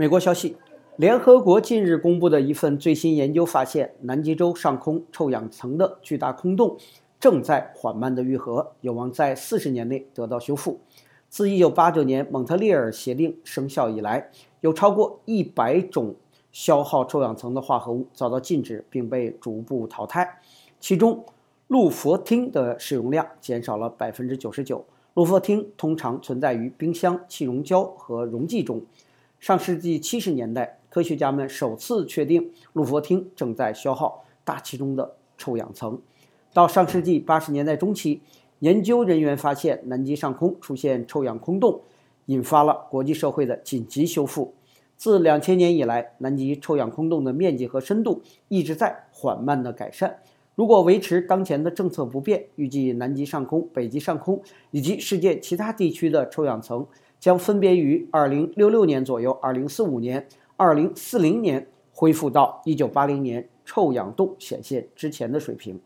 美国消息，联合国近日公布的一份最新研究发现，南极洲上空臭氧层的巨大空洞正在缓慢的愈合，有望在四十年内得到修复。自1989年蒙特利尔协定生效以来，有超过一百种消耗臭氧层的化合物遭到禁止并被逐步淘汰，其中氯氟烃的使用量减少了百分之九十九。氯氟烃通常存在于冰箱、气溶胶和溶剂中。上世纪七十年代，科学家们首次确定氯氟烃正在消耗大气中的臭氧层。到上世纪八十年代中期，研究人员发现南极上空出现臭氧空洞，引发了国际社会的紧急修复。自两千年以来，南极臭氧空洞的面积和深度一直在缓慢的改善。如果维持当前的政策不变，预计南极上空、北极上空以及世界其他地区的臭氧层。将分别于二零六六年左右、二零四五年、二零四零年恢复到一九八零年臭氧洞显现之前的水平。